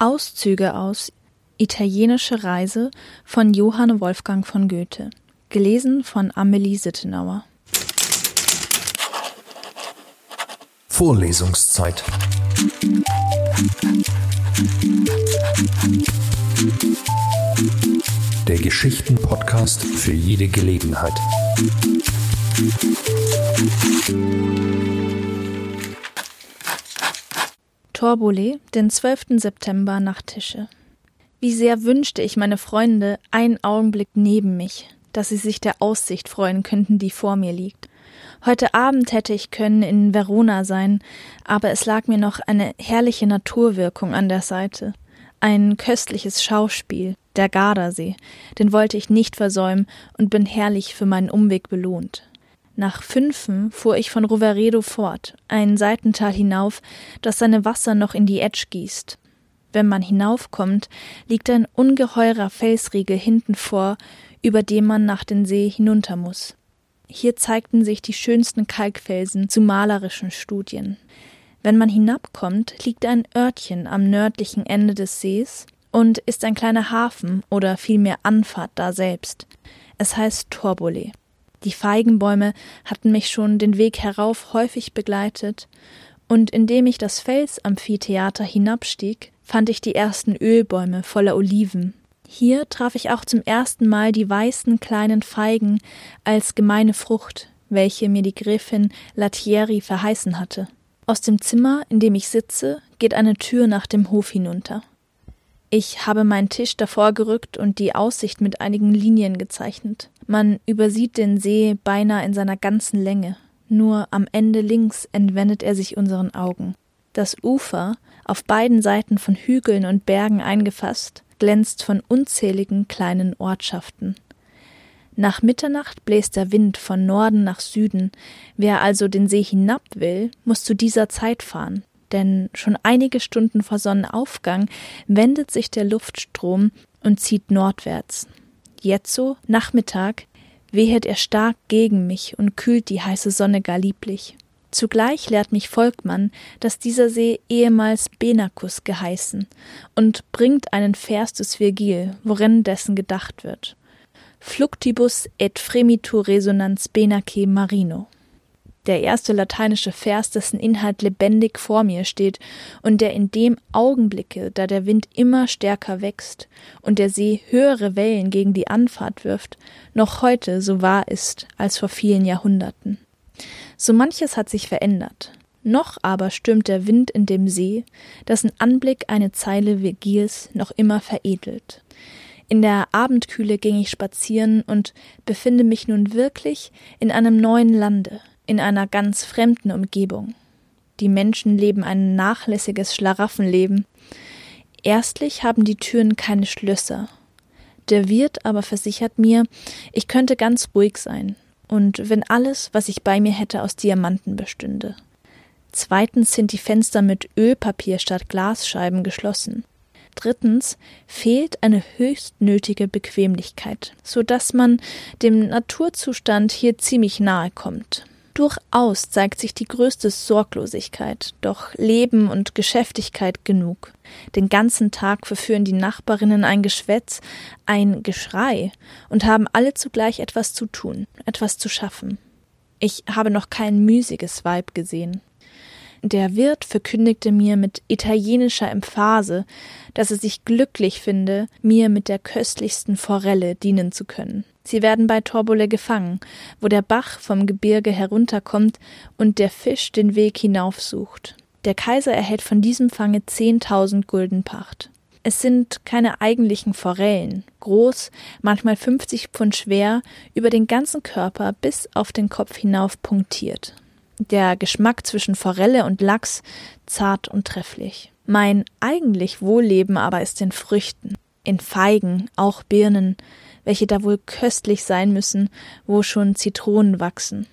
Auszüge aus Italienische Reise von Johann Wolfgang von Goethe. Gelesen von Amelie Sittenauer. Vorlesungszeit. Der Geschichten-Podcast für jede Gelegenheit. Torbole, den 12. September nach Tische. Wie sehr wünschte ich meine Freunde einen Augenblick neben mich, dass sie sich der Aussicht freuen könnten, die vor mir liegt. Heute Abend hätte ich können in Verona sein, aber es lag mir noch eine herrliche Naturwirkung an der Seite. Ein köstliches Schauspiel, der Gardasee, den wollte ich nicht versäumen und bin herrlich für meinen Umweg belohnt. Nach Fünfen fuhr ich von Roveredo fort, ein Seitental hinauf, das seine Wasser noch in die Etsch gießt. Wenn man hinaufkommt, liegt ein ungeheurer Felsriegel hinten vor, über dem man nach den See hinunter muss. Hier zeigten sich die schönsten Kalkfelsen zu malerischen Studien. Wenn man hinabkommt, liegt ein Örtchen am nördlichen Ende des Sees und ist ein kleiner Hafen oder vielmehr Anfahrt da selbst. Es heißt Torbole. Die Feigenbäume hatten mich schon den Weg herauf häufig begleitet, und indem ich das Felsamphitheater hinabstieg, fand ich die ersten Ölbäume voller Oliven. Hier traf ich auch zum ersten Mal die weißen kleinen Feigen als gemeine Frucht, welche mir die Gräfin Latieri verheißen hatte. Aus dem Zimmer, in dem ich sitze, geht eine Tür nach dem Hof hinunter. Ich habe meinen Tisch davor gerückt und die Aussicht mit einigen Linien gezeichnet. Man übersieht den See beinahe in seiner ganzen Länge. Nur am Ende links entwendet er sich unseren Augen. Das Ufer, auf beiden Seiten von Hügeln und Bergen eingefasst, glänzt von unzähligen kleinen Ortschaften. Nach Mitternacht bläst der Wind von Norden nach Süden. Wer also den See hinab will, muss zu dieser Zeit fahren denn schon einige Stunden vor Sonnenaufgang wendet sich der Luftstrom und zieht nordwärts. Jetzo, Nachmittag, wehet er stark gegen mich und kühlt die heiße Sonne gar lieblich. Zugleich lehrt mich Volkmann, dass dieser See ehemals Benacus geheißen und bringt einen Vers des Virgil, worin dessen gedacht wird. Fluctibus et fremitur resonans benace marino der erste lateinische Vers, dessen Inhalt lebendig vor mir steht und der in dem Augenblicke, da der Wind immer stärker wächst und der See höhere Wellen gegen die Anfahrt wirft, noch heute so wahr ist als vor vielen Jahrhunderten. So manches hat sich verändert. Noch aber stürmt der Wind in dem See, dessen Anblick eine Zeile Virgils noch immer veredelt. In der Abendkühle ging ich spazieren und befinde mich nun wirklich in einem neuen Lande, in einer ganz fremden Umgebung. Die Menschen leben ein nachlässiges Schlaraffenleben. Erstlich haben die Türen keine Schlösser. Der Wirt aber versichert mir, ich könnte ganz ruhig sein, und wenn alles, was ich bei mir hätte, aus Diamanten bestünde. Zweitens sind die Fenster mit Ölpapier statt Glasscheiben geschlossen. Drittens fehlt eine höchst nötige Bequemlichkeit, so dass man dem Naturzustand hier ziemlich nahe kommt. Durchaus zeigt sich die größte Sorglosigkeit, doch Leben und Geschäftigkeit genug. Den ganzen Tag verführen die Nachbarinnen ein Geschwätz, ein Geschrei und haben alle zugleich etwas zu tun, etwas zu schaffen. Ich habe noch kein müßiges Weib gesehen. Der Wirt verkündigte mir mit italienischer Emphase, dass er sich glücklich finde, mir mit der köstlichsten Forelle dienen zu können. Sie werden bei Torbole gefangen, wo der Bach vom Gebirge herunterkommt und der Fisch den Weg hinaufsucht. Der Kaiser erhält von diesem Fange zehntausend Gulden Pacht. Es sind keine eigentlichen Forellen, groß, manchmal fünfzig Pfund schwer, über den ganzen Körper bis auf den Kopf hinauf punktiert. Der Geschmack zwischen Forelle und Lachs zart und trefflich. Mein eigentlich Wohlleben aber ist in Früchten, in Feigen, auch Birnen, welche da wohl köstlich sein müssen, wo schon Zitronen wachsen.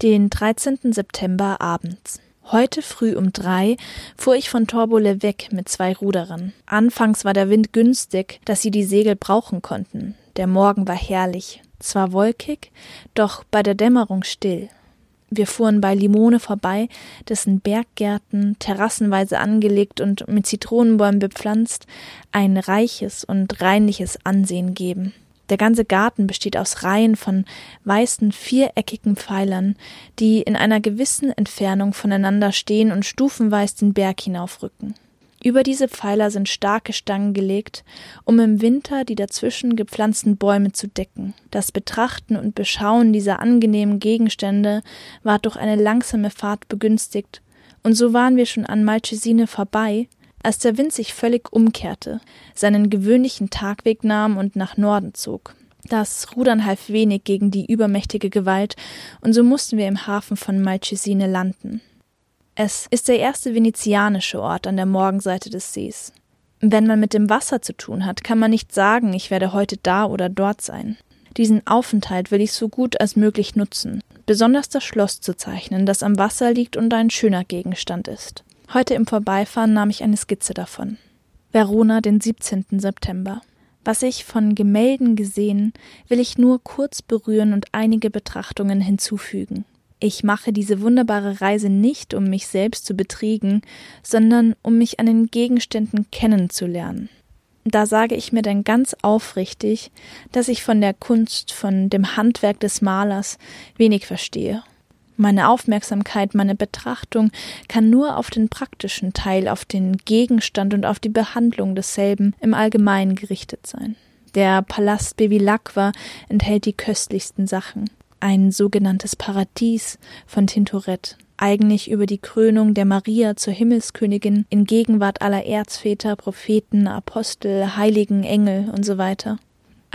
Den 13. September abends. Heute früh um drei fuhr ich von Torbole weg mit zwei Ruderern. Anfangs war der Wind günstig, dass sie die Segel brauchen konnten. Der Morgen war herrlich, zwar wolkig, doch bei der Dämmerung still. Wir fuhren bei Limone vorbei, dessen Berggärten, terrassenweise angelegt und mit Zitronenbäumen bepflanzt, ein reiches und reinliches Ansehen geben. Der ganze Garten besteht aus Reihen von weißen viereckigen Pfeilern, die in einer gewissen Entfernung voneinander stehen und stufenweise den Berg hinaufrücken. Über diese Pfeiler sind starke Stangen gelegt, um im Winter die dazwischen gepflanzten Bäume zu decken. Das Betrachten und Beschauen dieser angenehmen Gegenstände war durch eine langsame Fahrt begünstigt, und so waren wir schon an Malchesine vorbei, als der Wind sich völlig umkehrte, seinen gewöhnlichen Tagweg nahm und nach Norden zog. Das Rudern half wenig gegen die übermächtige Gewalt, und so mussten wir im Hafen von Malchesine landen. Es ist der erste venezianische Ort an der Morgenseite des Sees. Wenn man mit dem Wasser zu tun hat, kann man nicht sagen, ich werde heute da oder dort sein. Diesen Aufenthalt will ich so gut als möglich nutzen, besonders das Schloss zu zeichnen, das am Wasser liegt und ein schöner Gegenstand ist. Heute im Vorbeifahren nahm ich eine Skizze davon. Verona, den 17. September. Was ich von Gemälden gesehen, will ich nur kurz berühren und einige Betrachtungen hinzufügen. Ich mache diese wunderbare Reise nicht, um mich selbst zu betriegen, sondern um mich an den Gegenständen kennenzulernen. Da sage ich mir dann ganz aufrichtig, dass ich von der Kunst, von dem Handwerk des Malers wenig verstehe. Meine Aufmerksamkeit, meine Betrachtung kann nur auf den praktischen Teil, auf den Gegenstand und auf die Behandlung desselben im Allgemeinen gerichtet sein. Der Palast Bevilacqua enthält die köstlichsten Sachen ein sogenanntes Paradies von Tintoret, eigentlich über die Krönung der Maria zur Himmelskönigin in Gegenwart aller Erzväter, Propheten, Apostel, Heiligen, Engel und so.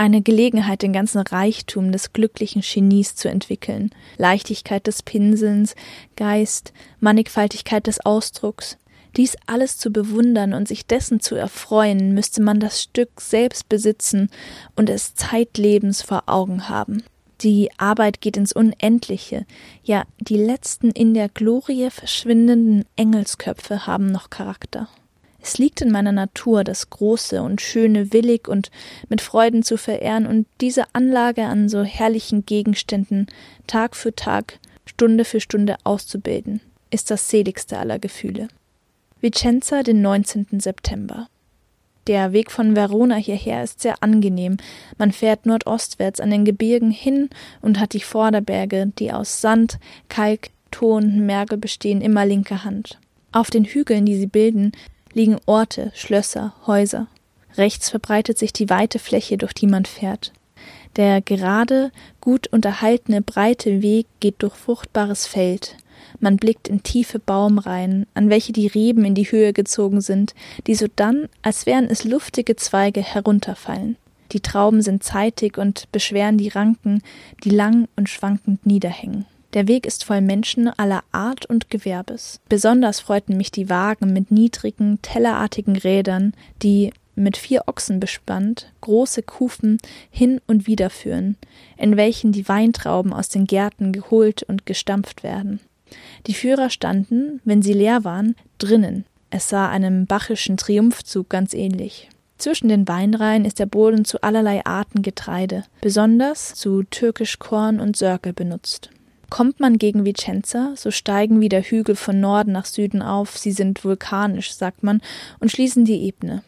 Eine Gelegenheit, den ganzen Reichtum des glücklichen Genies zu entwickeln, Leichtigkeit des Pinselns, Geist, Mannigfaltigkeit des Ausdrucks. Dies alles zu bewundern und sich dessen zu erfreuen, müsste man das Stück selbst besitzen und es zeitlebens vor Augen haben. Die Arbeit geht ins Unendliche. Ja, die letzten in der Glorie verschwindenden Engelsköpfe haben noch Charakter. Es liegt in meiner Natur, das Große und Schöne willig und mit Freuden zu verehren und diese Anlage an so herrlichen Gegenständen Tag für Tag, Stunde für Stunde auszubilden, ist das seligste aller Gefühle. Vicenza, den 19. September. Der Weg von Verona hierher ist sehr angenehm. Man fährt nordostwärts an den Gebirgen hin und hat die Vorderberge, die aus Sand, Kalk, Ton und Mergel bestehen, immer linker Hand. Auf den Hügeln, die sie bilden, liegen Orte, Schlösser, Häuser. Rechts verbreitet sich die weite Fläche, durch die man fährt. Der gerade, gut unterhaltene, breite Weg geht durch fruchtbares Feld, man blickt in tiefe Baumreihen, an welche die Reben in die Höhe gezogen sind, die sodann, als wären es luftige Zweige, herunterfallen. Die Trauben sind zeitig und beschweren die Ranken, die lang und schwankend niederhängen. Der Weg ist voll Menschen aller Art und Gewerbes. Besonders freuten mich die Wagen mit niedrigen, tellerartigen Rädern, die, mit vier Ochsen bespannt, große Kufen hin und wider führen, in welchen die Weintrauben aus den Gärten geholt und gestampft werden. Die Führer standen, wenn sie leer waren, drinnen. Es sah einem bachischen Triumphzug ganz ähnlich. Zwischen den Weinreihen ist der Boden zu allerlei Arten Getreide, besonders zu türkisch Korn und Sörkel benutzt. Kommt man gegen Vicenza, so steigen wieder Hügel von Norden nach Süden auf, sie sind vulkanisch, sagt man, und schließen die Ebene.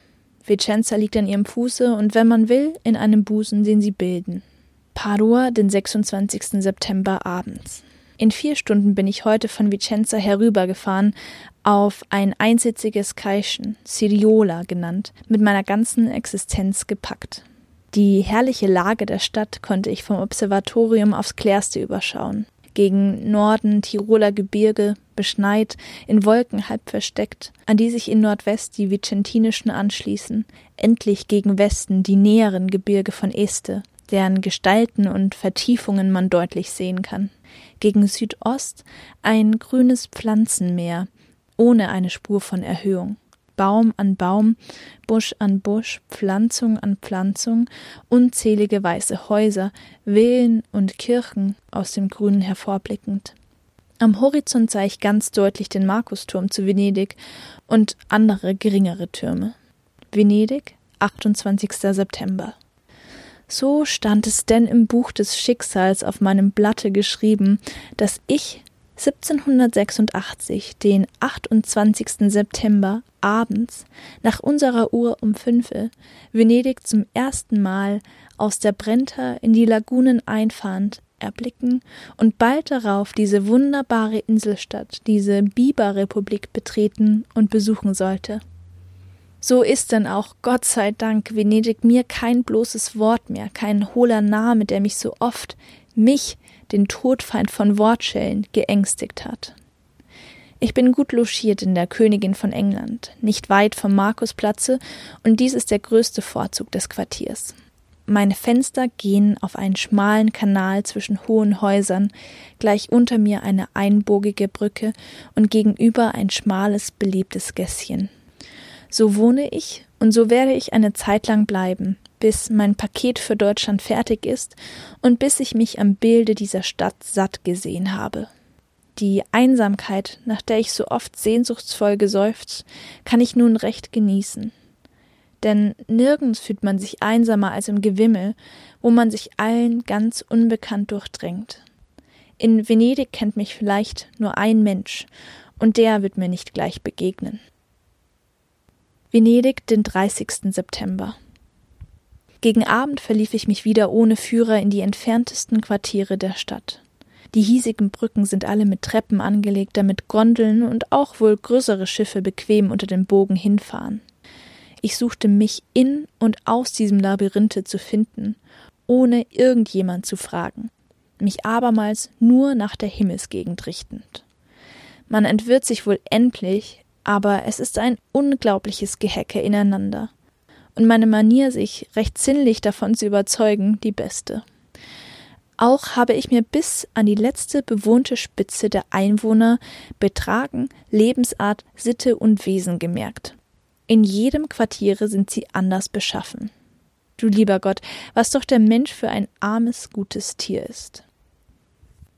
Vicenza liegt an ihrem Fuße und wenn man will, in einem Busen, den sie bilden. Padua, den 26. September abends. In vier Stunden bin ich heute von Vicenza herübergefahren auf ein einsitziges Kaischen, Siriola genannt, mit meiner ganzen Existenz gepackt. Die herrliche Lage der Stadt konnte ich vom Observatorium aufs klärste überschauen. Gegen Norden Tiroler Gebirge, beschneit, in Wolken halb versteckt, an die sich in Nordwest die vicentinischen anschließen, endlich gegen Westen die näheren Gebirge von Este, deren Gestalten und Vertiefungen man deutlich sehen kann gegen Südost ein grünes Pflanzenmeer ohne eine Spur von Erhöhung. Baum an Baum, Busch an Busch, Pflanzung an Pflanzung, unzählige weiße Häuser, Villen und Kirchen aus dem Grünen hervorblickend. Am Horizont sah ich ganz deutlich den Markusturm zu Venedig und andere geringere Türme. Venedig, 28. September. So stand es denn im Buch des Schicksals auf meinem Blatte geschrieben, dass ich 1786, den 28. September, abends, nach unserer Uhr um fünfe, Venedig zum ersten Mal aus der Brenta in die Lagunen einfahrend, erblicken und bald darauf diese wunderbare Inselstadt, diese Biberrepublik betreten und besuchen sollte. So ist denn auch, Gott sei Dank, Venedig mir kein bloßes Wort mehr, kein hohler Name, der mich so oft, mich, den Todfeind von Wortschellen, geängstigt hat. Ich bin gut logiert in der Königin von England, nicht weit vom Markusplatze, und dies ist der größte Vorzug des Quartiers. Meine Fenster gehen auf einen schmalen Kanal zwischen hohen Häusern, gleich unter mir eine einbogige Brücke und gegenüber ein schmales, belebtes Gässchen. So wohne ich und so werde ich eine Zeit lang bleiben, bis mein Paket für Deutschland fertig ist und bis ich mich am Bilde dieser Stadt satt gesehen habe. Die Einsamkeit, nach der ich so oft sehnsuchtsvoll geseufzt, kann ich nun recht genießen denn nirgends fühlt man sich einsamer als im Gewimmel, wo man sich allen ganz unbekannt durchdrängt. In Venedig kennt mich vielleicht nur ein Mensch, und der wird mir nicht gleich begegnen. Venedig, den 30. September. Gegen Abend verlief ich mich wieder ohne Führer in die entferntesten Quartiere der Stadt. Die hiesigen Brücken sind alle mit Treppen angelegt, damit Gondeln und auch wohl größere Schiffe bequem unter dem Bogen hinfahren. Ich suchte mich in und aus diesem Labyrinthe zu finden, ohne irgendjemand zu fragen, mich abermals nur nach der Himmelsgegend richtend. Man entwirrt sich wohl endlich, aber es ist ein unglaubliches Gehecke ineinander. Und meine Manier, sich recht sinnlich davon zu überzeugen, die beste. Auch habe ich mir bis an die letzte bewohnte Spitze der Einwohner Betragen, Lebensart, Sitte und Wesen gemerkt. In jedem Quartiere sind sie anders beschaffen. Du lieber Gott, was doch der Mensch für ein armes, gutes Tier ist.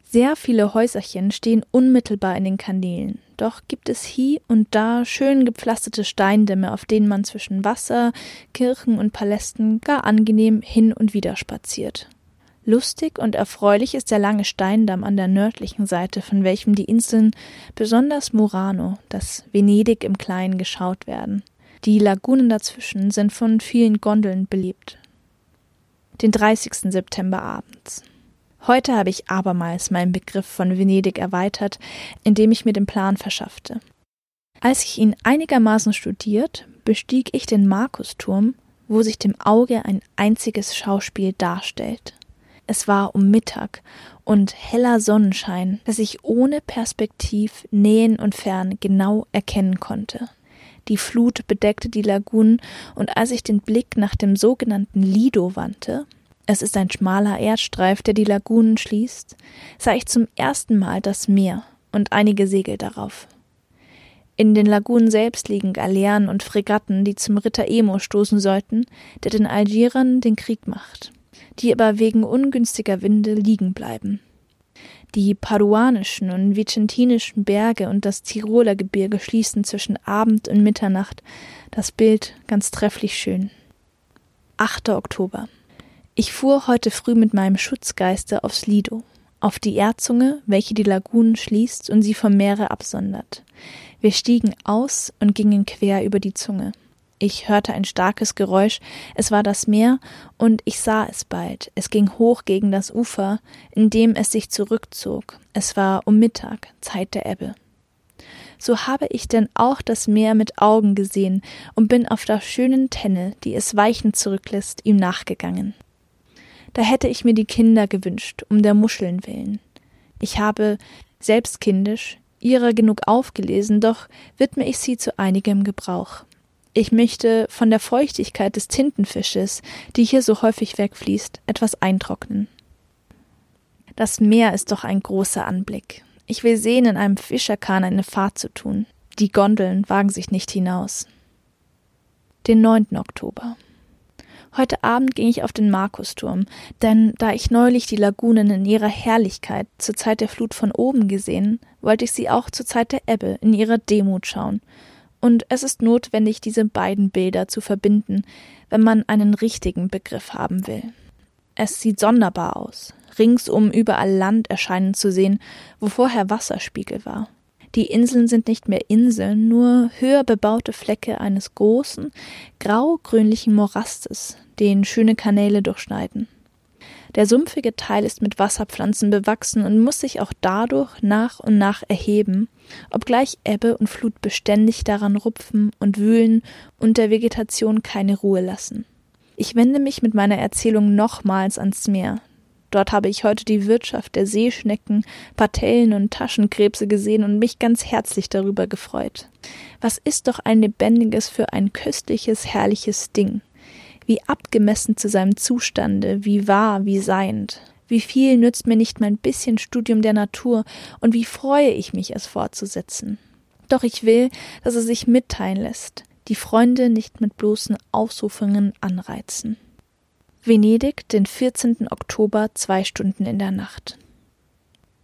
Sehr viele Häuserchen stehen unmittelbar in den Kanälen, doch gibt es hie und da schön gepflasterte Steindämme, auf denen man zwischen Wasser, Kirchen und Palästen gar angenehm hin und wieder spaziert. Lustig und erfreulich ist der lange Steindamm an der nördlichen Seite, von welchem die Inseln, besonders Murano, das Venedig im Kleinen geschaut werden. Die Lagunen dazwischen sind von vielen Gondeln belebt. Den 30. September abends. Heute habe ich abermals meinen Begriff von Venedig erweitert, indem ich mir den Plan verschaffte. Als ich ihn einigermaßen studiert, bestieg ich den Markusturm, wo sich dem Auge ein einziges Schauspiel darstellt. Es war um Mittag und heller Sonnenschein, dass ich ohne Perspektiv Nähen und Fern genau erkennen konnte. Die Flut bedeckte die Lagunen, und als ich den Blick nach dem sogenannten Lido wandte, es ist ein schmaler Erdstreif, der die Lagunen schließt, sah ich zum ersten Mal das Meer und einige Segel darauf. In den Lagunen selbst liegen Galeeren und Fregatten, die zum Ritter Emo stoßen sollten, der den Algierern den Krieg macht, die aber wegen ungünstiger Winde liegen bleiben. Die paduanischen und vicentinischen Berge und das Tiroler Gebirge schließen zwischen Abend und Mitternacht das Bild ganz trefflich schön. 8. Oktober. Ich fuhr heute früh mit meinem Schutzgeiste aufs Lido, auf die Erdzunge, welche die Lagunen schließt und sie vom Meere absondert. Wir stiegen aus und gingen quer über die Zunge. Ich hörte ein starkes Geräusch, es war das Meer, und ich sah es bald. Es ging hoch gegen das Ufer, indem es sich zurückzog. Es war um Mittag, Zeit der Ebbe. So habe ich denn auch das Meer mit Augen gesehen und bin auf der schönen Tenne, die es weichend zurücklässt, ihm nachgegangen. Da hätte ich mir die Kinder gewünscht, um der Muscheln willen. Ich habe, selbst kindisch, ihrer genug aufgelesen, doch widme ich sie zu einigem Gebrauch. Ich möchte von der Feuchtigkeit des Tintenfisches, die hier so häufig wegfließt, etwas eintrocknen. Das Meer ist doch ein großer Anblick. Ich will sehen, in einem Fischerkahn eine Fahrt zu tun. Die Gondeln wagen sich nicht hinaus. Den 9. Oktober. Heute Abend ging ich auf den Markusturm, denn da ich neulich die Lagunen in ihrer Herrlichkeit zur Zeit der Flut von oben gesehen, wollte ich sie auch zur Zeit der Ebbe in ihrer Demut schauen und es ist notwendig, diese beiden Bilder zu verbinden, wenn man einen richtigen Begriff haben will. Es sieht sonderbar aus, ringsum überall Land erscheinen zu sehen, wo vorher Wasserspiegel war. Die Inseln sind nicht mehr Inseln, nur höher bebaute Flecke eines großen, grau-grünlichen Morastes, den schöne Kanäle durchschneiden. Der sumpfige Teil ist mit Wasserpflanzen bewachsen und muss sich auch dadurch nach und nach erheben, obgleich Ebbe und Flut beständig daran rupfen und wühlen und der Vegetation keine Ruhe lassen. Ich wende mich mit meiner Erzählung nochmals ans Meer, Dort habe ich heute die Wirtschaft der Seeschnecken, Patellen und Taschenkrebse gesehen und mich ganz herzlich darüber gefreut. Was ist doch ein lebendiges für ein köstliches, herrliches Ding. Wie abgemessen zu seinem Zustande, wie wahr, wie seiend. Wie viel nützt mir nicht mein bisschen Studium der Natur und wie freue ich mich, es fortzusetzen. Doch ich will, dass es sich mitteilen lässt, die Freunde nicht mit bloßen Ausrufungen anreizen. Venedig, den 14. Oktober, zwei Stunden in der Nacht.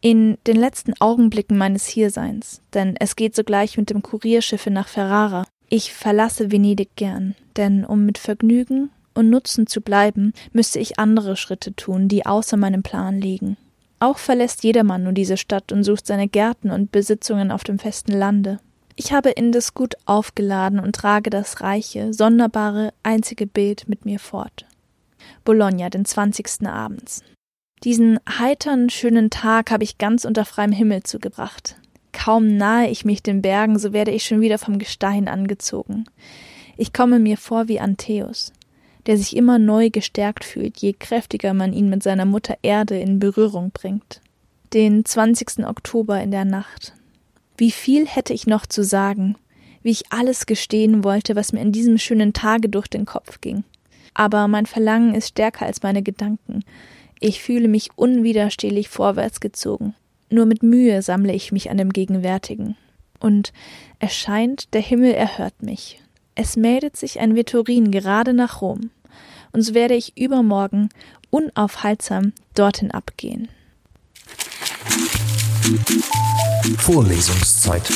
In den letzten Augenblicken meines Hierseins, denn es geht sogleich mit dem Kurierschiffe nach Ferrara. Ich verlasse Venedig gern, denn um mit Vergnügen und Nutzen zu bleiben, müsste ich andere Schritte tun, die außer meinem Plan liegen. Auch verlässt jedermann nur diese Stadt und sucht seine Gärten und Besitzungen auf dem festen Lande. Ich habe Indes gut aufgeladen und trage das reiche, sonderbare, einzige Bild mit mir fort. Bologna, den 20. abends. Diesen heitern, schönen Tag habe ich ganz unter freiem Himmel zugebracht. Kaum nahe ich mich den Bergen, so werde ich schon wieder vom Gestein angezogen. Ich komme mir vor wie Antheus, der sich immer neu gestärkt fühlt, je kräftiger man ihn mit seiner Mutter Erde in Berührung bringt. Den 20. Oktober in der Nacht. Wie viel hätte ich noch zu sagen, wie ich alles gestehen wollte, was mir in diesem schönen Tage durch den Kopf ging aber mein Verlangen ist stärker als meine Gedanken. Ich fühle mich unwiderstehlich vorwärts gezogen. Nur mit Mühe sammle ich mich an dem Gegenwärtigen. Und es scheint, der Himmel erhört mich. Es meldet sich ein Vetturin gerade nach Rom. Und so werde ich übermorgen unaufhaltsam dorthin abgehen. Vorlesungszeit